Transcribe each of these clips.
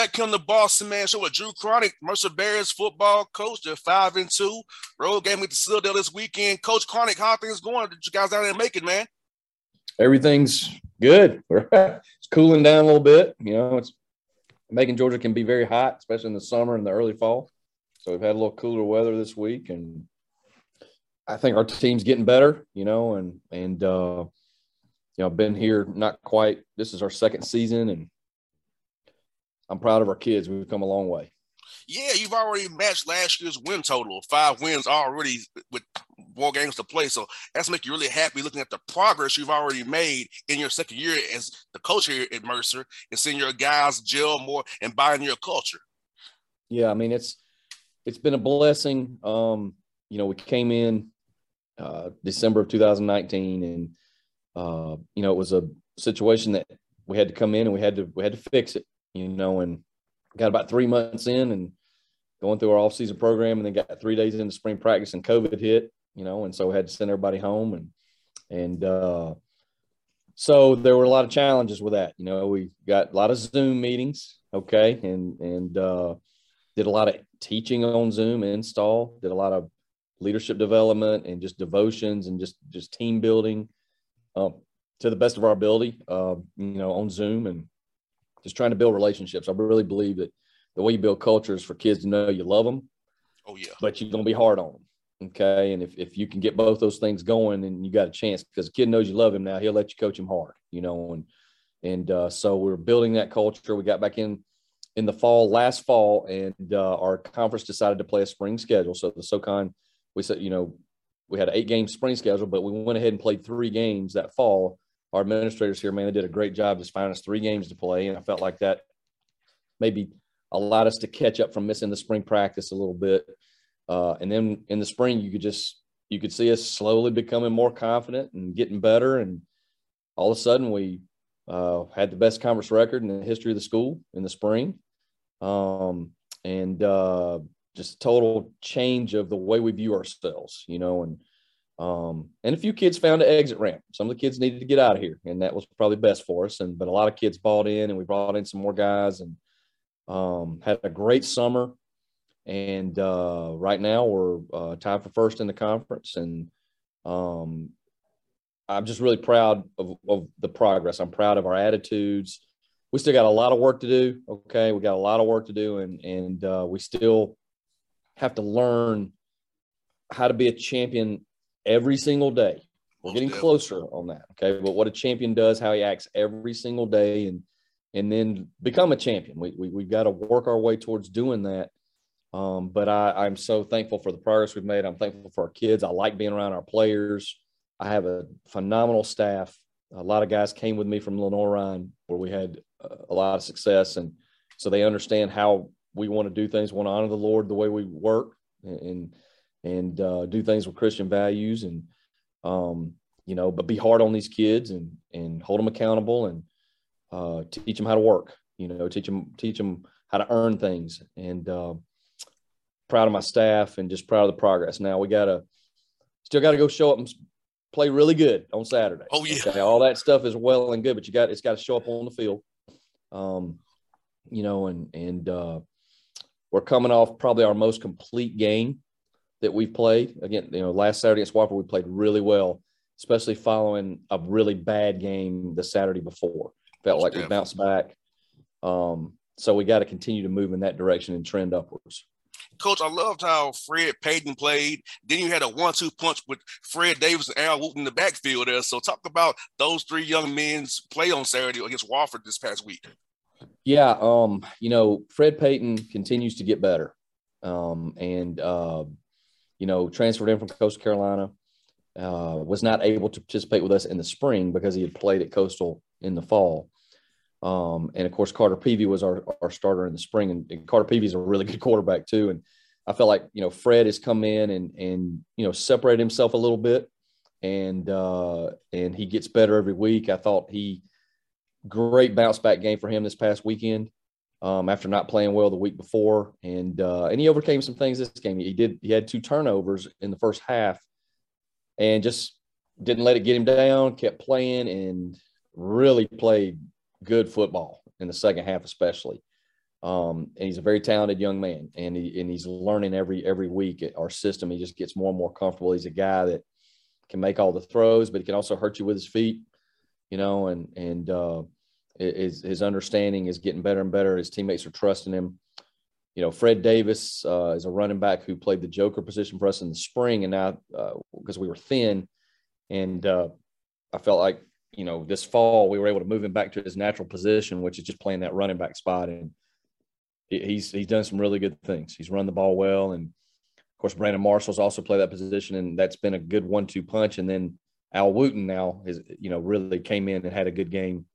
Back on the Boston Man Show with Drew Cronic, Mercer Bears football coach. They're five and two. Road game with the Citadel this weekend. Coach Cronic, how things going? Did you guys down there make it, man? Everything's good. it's cooling down a little bit. You know, it's Macon Georgia can be very hot, especially in the summer and the early fall. So we've had a little cooler weather this week, and I think our team's getting better. You know, and and uh, you know, been here not quite. This is our second season, and I'm proud of our kids. We've come a long way. Yeah, you've already matched last year's win total, five wins already with more games to play. So that's make you really happy looking at the progress you've already made in your second year as the coach here at Mercer and seeing your guys gel more and buying your culture. Yeah, I mean it's it's been a blessing. Um, you know, we came in uh, December of 2019, and uh, you know it was a situation that we had to come in and we had to we had to fix it you know, and got about three months in and going through our off-season program and then got three days into spring practice and COVID hit, you know, and so we had to send everybody home and and uh, so there were a lot of challenges with that. You know, we got a lot of Zoom meetings, okay, and and uh, did a lot of teaching on Zoom install, did a lot of leadership development and just devotions and just just team building um, to the best of our ability, uh, you know, on Zoom and just trying to build relationships. I really believe that the way you build culture is for kids to know you love them. Oh yeah. But you're gonna be hard on them. Okay. And if, if you can get both those things going and you got a chance because the kid knows you love him now, he'll let you coach him hard, you know, and and uh, so we're building that culture. We got back in in the fall, last fall, and uh, our conference decided to play a spring schedule. So the SoCon, we said, you know, we had an eight game spring schedule, but we went ahead and played three games that fall our administrators here, man, they did a great job just finding us three games to play. And I felt like that maybe allowed us to catch up from missing the spring practice a little bit. Uh, and then in the spring, you could just, you could see us slowly becoming more confident and getting better. And all of a sudden we uh, had the best conference record in the history of the school in the spring. Um, and uh, just total change of the way we view ourselves, you know, and, um, and a few kids found an exit ramp. Some of the kids needed to get out of here, and that was probably best for us. And but a lot of kids bought in, and we brought in some more guys, and um, had a great summer. And uh, right now we're uh, tied for first in the conference, and um, I'm just really proud of, of the progress. I'm proud of our attitudes. We still got a lot of work to do. Okay, we got a lot of work to do, and and uh, we still have to learn how to be a champion every single day. We're getting closer on that. Okay. But what a champion does, how he acts every single day and and then become a champion. We, we we've got to work our way towards doing that. Um, but I, I'm so thankful for the progress we've made. I'm thankful for our kids. I like being around our players. I have a phenomenal staff. A lot of guys came with me from Lenoir-Rhyne where we had a lot of success. And so they understand how we want to do things, want to honor the Lord the way we work. And, and uh, do things with Christian values and um, you know, but be hard on these kids and and hold them accountable and uh, teach them how to work. You know, teach them teach them how to earn things. And uh, proud of my staff and just proud of the progress. Now we gotta still got to go show up and play really good on Saturday. Oh yeah, okay? all that stuff is well and good, but you got it's got to show up on the field. Um, you know, and and uh, we're coming off probably our most complete game that we've played. Again, you know, last Saturday against Wofford, we played really well, especially following a really bad game the Saturday before. Felt like we bounced back. Um, so we got to continue to move in that direction and trend upwards. Coach, I loved how Fred Payton played. Then you had a one-two punch with Fred Davis and Al Wooten in the backfield there. So talk about those three young men's play on Saturday against Wofford this past week. Yeah, um, you know, Fred Payton continues to get better. Um, and uh, you know, transferred in from Coastal Carolina. Uh, was not able to participate with us in the spring because he had played at Coastal in the fall. Um, and of course, Carter Peavy was our, our starter in the spring, and, and Carter Peavy is a really good quarterback too. And I felt like you know Fred has come in and and you know separated himself a little bit, and uh, and he gets better every week. I thought he great bounce back game for him this past weekend um, after not playing well the week before, and uh, and he overcame some things this game. He did he had two turnovers in the first half, and just didn't let it get him down. Kept playing and really played good football in the second half, especially. Um, and he's a very talented young man, and he and he's learning every every week our system. He just gets more and more comfortable. He's a guy that can make all the throws, but he can also hurt you with his feet, you know. And and uh, his his understanding is getting better and better. His teammates are trusting him. You know, Fred Davis uh, is a running back who played the joker position for us in the spring, and now because uh, we were thin, and uh, I felt like you know, this fall we were able to move him back to his natural position, which is just playing that running back spot. And he's he's done some really good things. He's run the ball well, and of course Brandon Marshall's also played that position, and that's been a good one-two punch. And then Al Wooten now is you know really came in and had a good game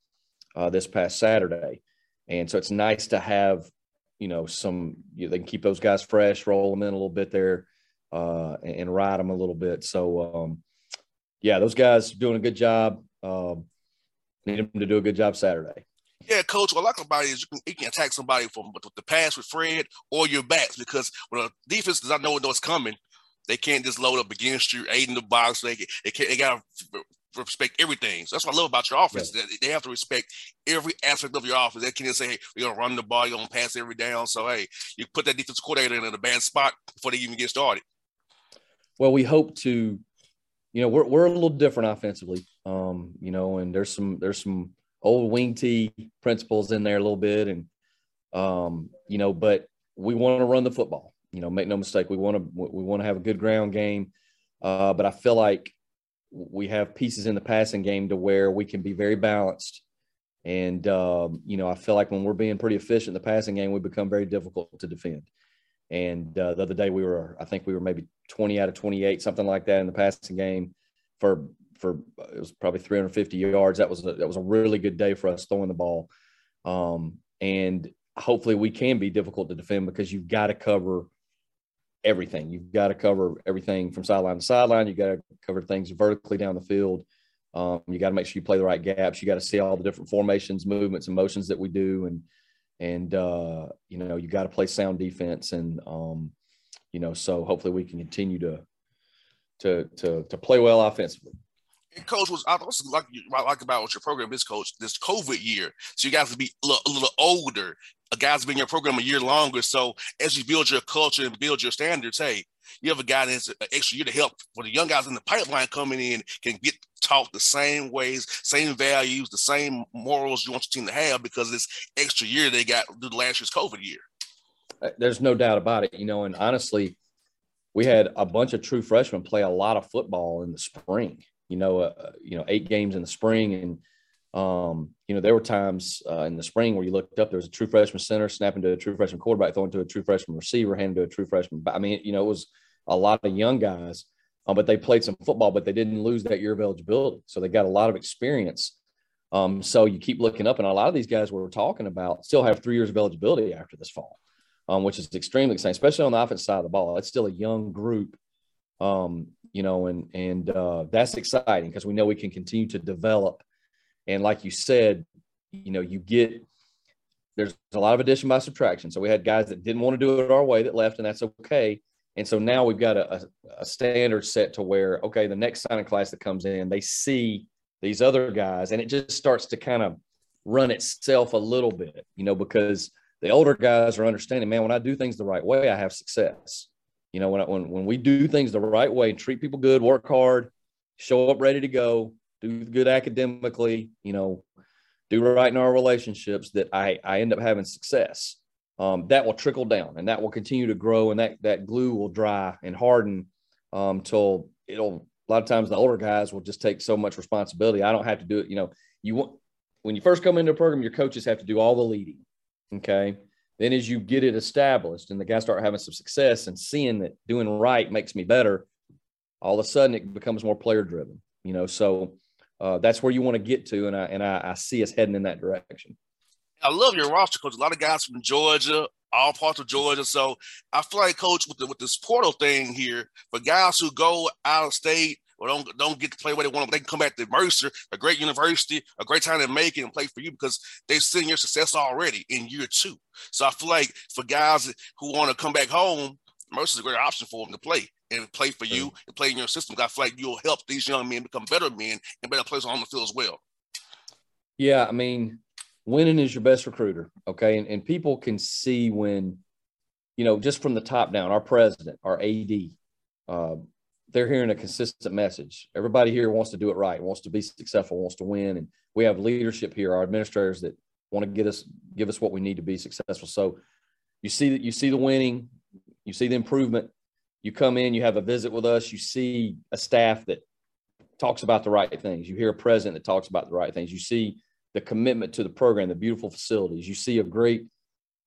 uh, this past Saturday, and so it's nice to have you know some you know, they can keep those guys fresh, roll them in a little bit there, uh, and, and ride them a little bit. So um, yeah, those guys doing a good job. Um, need them to do a good job Saturday. Yeah, coach. What I like about it is you can, you can attack somebody from with the pass with Fred or your backs because when a defense does not know what's coming, they can't just load up against you, eight in the box. They they, can't, they got to respect everything. So that's what I love about your offense. They have to respect every aspect of your offense. They can't say, "Hey, we're gonna run the ball, you're gonna pass every down." So hey, you put that defense coordinator in a bad spot before they even get started. Well, we hope to you know, we're, we're a little different offensively, um, you know, and there's some, there's some old wing T principles in there a little bit. And, um, you know, but we want to run the football, you know, make no mistake. We want to, we want to have a good ground game. Uh, but I feel like we have pieces in the passing game to where we can be very balanced. And, um, you know, I feel like when we're being pretty efficient in the passing game, we become very difficult to defend. And uh, the other day we were, I think we were maybe 20 out of 28, something like that in the passing game for for it was probably 350 yards. That was a, that was a really good day for us throwing the ball. Um, and hopefully we can be difficult to defend because you've got to cover everything. You've got to cover everything from sideline to sideline. You got to cover things vertically down the field. Um, you got to make sure you play the right gaps. You got to see all the different formations, movements, and motions that we do, and and uh, you know you got to play sound defense and um, you know so hopefully we can continue to to to to play well offensively and coach was I also like I like about what your program is, coach. This COVID year, so you guys be a little, a little older. A guy's been in your program a year longer, so as you build your culture and build your standards, hey, you have a guy that's an extra year to help for the young guys in the pipeline coming in can get taught the same ways, same values, the same morals you want your team to have because this extra year they got through the last year's COVID year. Uh, there's no doubt about it, you know. And honestly, we had a bunch of true freshmen play a lot of football in the spring. You know, uh, uh, you know, eight games in the spring, and um, you know, there were times uh, in the spring where you looked up, there was a true freshman center snapping to a true freshman quarterback, throwing to a true freshman receiver, handing to a true freshman. I mean, you know, it was a lot of young guys um, but they played some football, but they didn't lose that year of eligibility. So they got a lot of experience. Um, so you keep looking up, and a lot of these guys we're talking about still have three years of eligibility after this fall, um, which is extremely exciting, especially on the offense side of the ball. It's still a young group, um, you know, and and uh, that's exciting because we know we can continue to develop. And like you said, you know, you get there's a lot of addition by subtraction. So we had guys that didn't want to do it our way that left, and that's okay And so now we've got a, a, standard set to where, okay, the next signing class that comes in, they see these other guys and it just starts to kind of run itself a little bit, you know, because the older guys are understanding, man, when I do things the right way, I have success. You know, when, when, when we do things the right way, treat people good, work hard, show up ready to go, do good academically, you know, do right in our relationships that I, I end up having success um, that will trickle down and that will continue to grow and that that glue will dry and harden um, till it'll a lot of times the older guys will just take so much responsibility. I don't have to do it. You know, you want when you first come into a program, your coaches have to do all the leading. Okay. Then as you get it established and the guys start having some success and seeing that doing right makes me better, all of a sudden it becomes more player driven. You know, so uh, that's where you want to get to, and I and I, I see us heading in that direction. I love your roster, coach. A lot of guys from Georgia, all parts of Georgia. So I feel like, coach, with the, with this portal thing here, for guys who go out of state or don't don't get to play where they want, them. they can come back to Mercer, a great university, a great time to make it and play for you because they've seen your success already in year two. So I feel like for guys who want to come back home, Mercer's a great option for them to play and play for you and play in your system. I feel like you'll help these young men become better men and better players on the field as well. Yeah, I mean, winning is your best recruiter. Okay. And, and people can see when, you know, just from the top down, our president, our AD, uh, they're hearing a consistent message. Everybody here wants to do it right, wants to be successful, wants to win. And we have leadership here, our administrators that want to get us, give us what we need to be successful. So you see that you see the winning, you see the improvement. You come in, you have a visit with us, you see a staff that talks about the right things. You hear a president that talks about the right things. You see the commitment to the program, the beautiful facilities. You see a great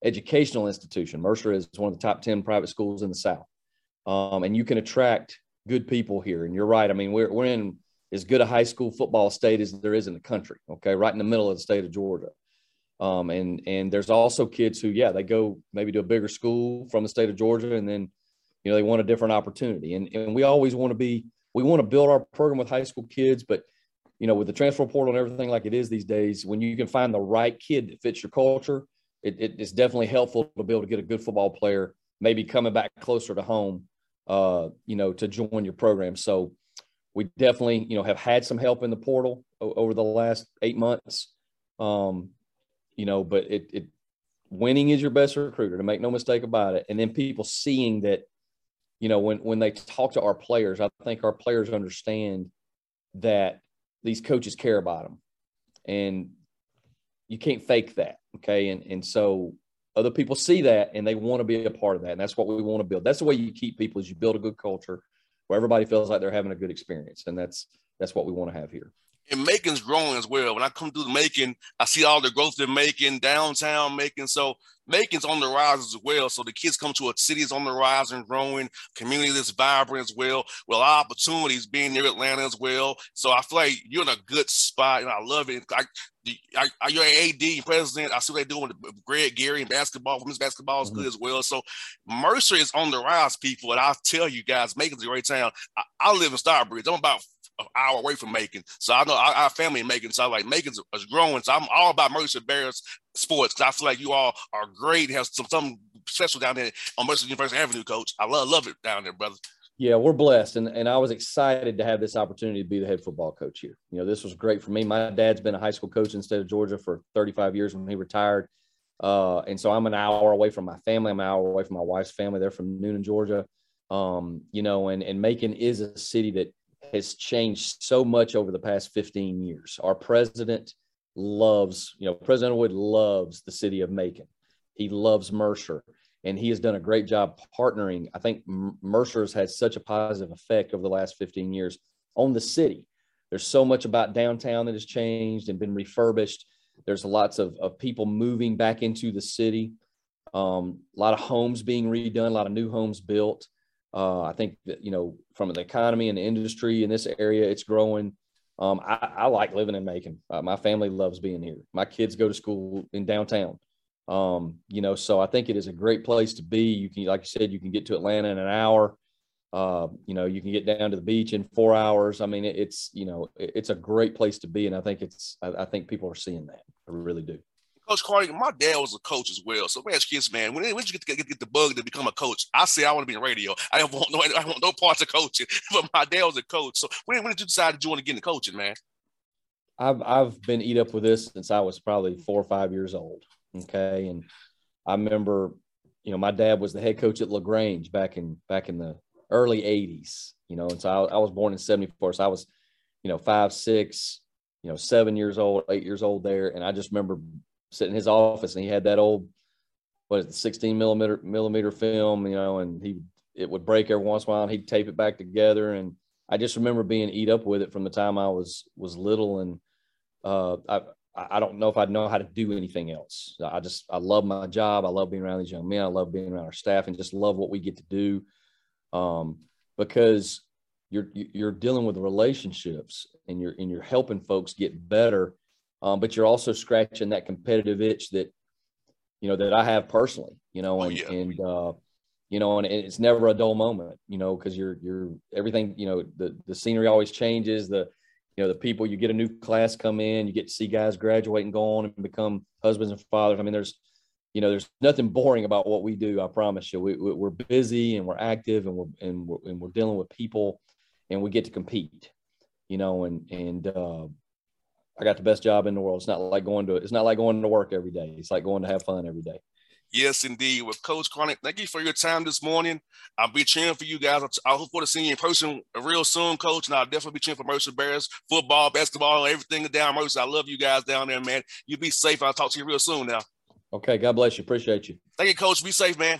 educational institution. Mercer is one of the top 10 private schools in the South. Um, and you can attract good people here. And you're right. I mean, we're, we're in as good a high school football state as there is in the country. Okay. Right in the middle of the state of Georgia. Um, and, and there's also kids who, yeah, they go maybe to a bigger school from the state of Georgia and then, you know, they want a different opportunity. And, and we always want to be, we want to build our program with high school kids, but you know, with the transfer portal and everything like it is these days, when you can find the right kid that fits your culture, it, it's definitely helpful to be able to get a good football player, maybe coming back closer to home, uh, you know, to join your program. So we definitely, you know, have had some help in the portal over the last eight months. Um, you know, but it, it winning is your best recruiter to make no mistake about it. And then people seeing that, you know, when when they talk to our players, I think our players understand that these coaches care about them and you can't fake that okay and and so other people see that and they want to be a part of that and that's what we want to build. That's the way you keep people is you build a good culture where everybody feels like they're having a good experience and that's that's what we want to have here and Macon's growing as well. When I come through the Macon, I see all the growth they're making downtown Macon. So Macon's on the rise as well. So the kids come to a city is on the rise and growing, community that's vibrant as well, with a lot of opportunities being near Atlanta as well. So I feel like you're in a good spot, and I love it. I, I, you're an AD president. I see what they're doing with Greg Gary and basketball. Women's basketball is mm-hmm. good as well. So Mercer is on the rise, people. And I'll tell you guys, Macon's a great town. I, I live in Stockbridge. I'm about an hour away from Macon. So I know our, our family in Macon. So I like Macon's is growing. So I'm all about Mercer Bears sports because I feel like you all are great. Have some something special down there on Mercer University Avenue, Coach. I love love it down there, brother. Yeah, we're blessed, and and I was excited to have this opportunity to be the head football coach here. You know, this was great for me. My dad's been a high school coach in state of Georgia for 35 years when he retired, uh, and so I'm an hour away from my family. I'm an hour away from my wife's family. They're from Newnan, Georgia. Um, you know, and and Macon is a city that has changed so much over the past 15 years. Our president loves, you know, President Wood loves the city of Macon. He loves Mercer, and he has done a great job partnering. I think Mercer has had such a positive effect over the last 15 years on the city. There's so much about downtown that has changed and been refurbished. There's lots of, of people moving back into the city. Um, a lot of homes being redone, a lot of new homes built. Uh, I think that, you know, from the economy and the industry in this area, it's growing. Um, I, I, like living in Macon. Uh, my family loves being here. My kids go to school in downtown. Um, you know, so I think it is a great place to be. You can, like you said, you can get to Atlanta in an hour. Uh, you know, you can get down to the beach in four hours. I mean, it, it's, you know, it, it's a great place to be. And I think it's, I, I think people are seeing that. I really do. Coach Carney, my dad was a coach as well. So, man, kids, man, when, when did you get, get, get the bug to become a coach? I say I want to be in radio. I don't want no, I want no parts of coaching. But my dad was a coach. So, when, when did you decide you want to get into coaching, man? I've I've been eat up with this since I was probably four or five years old. Okay, and I remember, you know, my dad was the head coach at Lagrange back in back in the early '80s. You know, and so I, I was born in '74, so I was, you know, five, six, you know, seven years old, eight years old there, and I just remember sitting in his office and he had that old what is it, 16 millimeter millimeter film, you know, and he it would break every once in a while and he'd tape it back together. And I just remember being eat up with it from the time I was was little. And uh, I I don't know if I'd know how to do anything else. I just I love my job. I love being around these young men. I love being around our staff and just love what we get to do. Um, because you're you're dealing with relationships and you're and you're helping folks get better um, but you're also scratching that competitive itch that you know that I have personally, you know, and oh, yeah. and uh, you know, and it's never a dull moment, you know, because you're you're everything, you know, the the scenery always changes. The you know the people you get a new class come in, you get to see guys graduate and go on and become husbands and fathers. I mean, there's you know, there's nothing boring about what we do. I promise you, we, we're busy and we're active and we're and we're, and we're dealing with people, and we get to compete, you know, and and uh, I got the best job in the world. It's not like going to it's not like going to work every day. It's like going to have fun every day. Yes, indeed. With Coach Carney, thank you for your time this morning. I'll be cheering for you guys. I hope for to see you in person real soon, Coach. And I'll definitely be cheering for Mercer Bears football, basketball, everything down Mercer. I love you guys down there, man. You be safe. I'll talk to you real soon now. Okay. God bless you. Appreciate you. Thank you, Coach. Be safe, man.